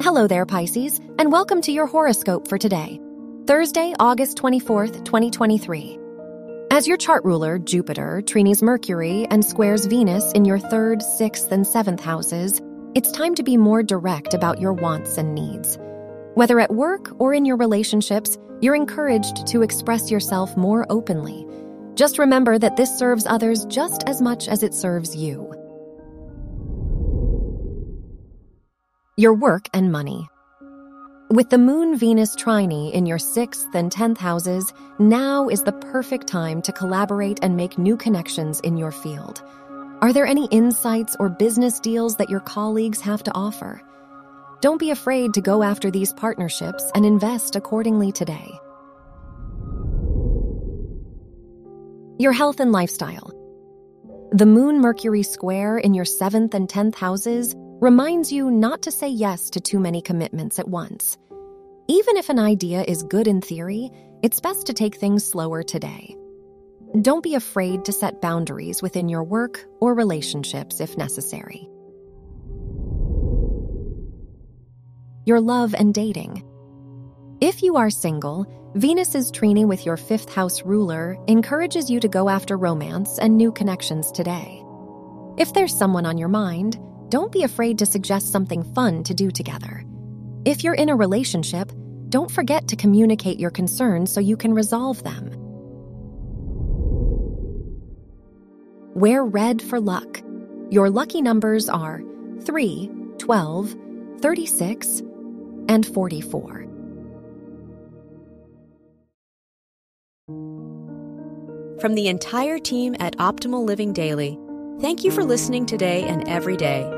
Hello there, Pisces, and welcome to your horoscope for today, Thursday, August 24th, 2023. As your chart ruler, Jupiter, trines Mercury and squares Venus in your third, sixth, and seventh houses, it's time to be more direct about your wants and needs. Whether at work or in your relationships, you're encouraged to express yourself more openly. Just remember that this serves others just as much as it serves you. Your work and money. With the Moon Venus trine in your sixth and tenth houses, now is the perfect time to collaborate and make new connections in your field. Are there any insights or business deals that your colleagues have to offer? Don't be afraid to go after these partnerships and invest accordingly today. Your health and lifestyle. The Moon Mercury square in your seventh and tenth houses reminds you not to say yes to too many commitments at once. Even if an idea is good in theory, it's best to take things slower today. Don't be afraid to set boundaries within your work or relationships if necessary. Your love and dating. If you are single, Venus's trine with your fifth house ruler encourages you to go after romance and new connections today. If there's someone on your mind, don't be afraid to suggest something fun to do together. If you're in a relationship, don't forget to communicate your concerns so you can resolve them. Wear red for luck. Your lucky numbers are 3, 12, 36, and 44. From the entire team at Optimal Living Daily, thank you for listening today and every day.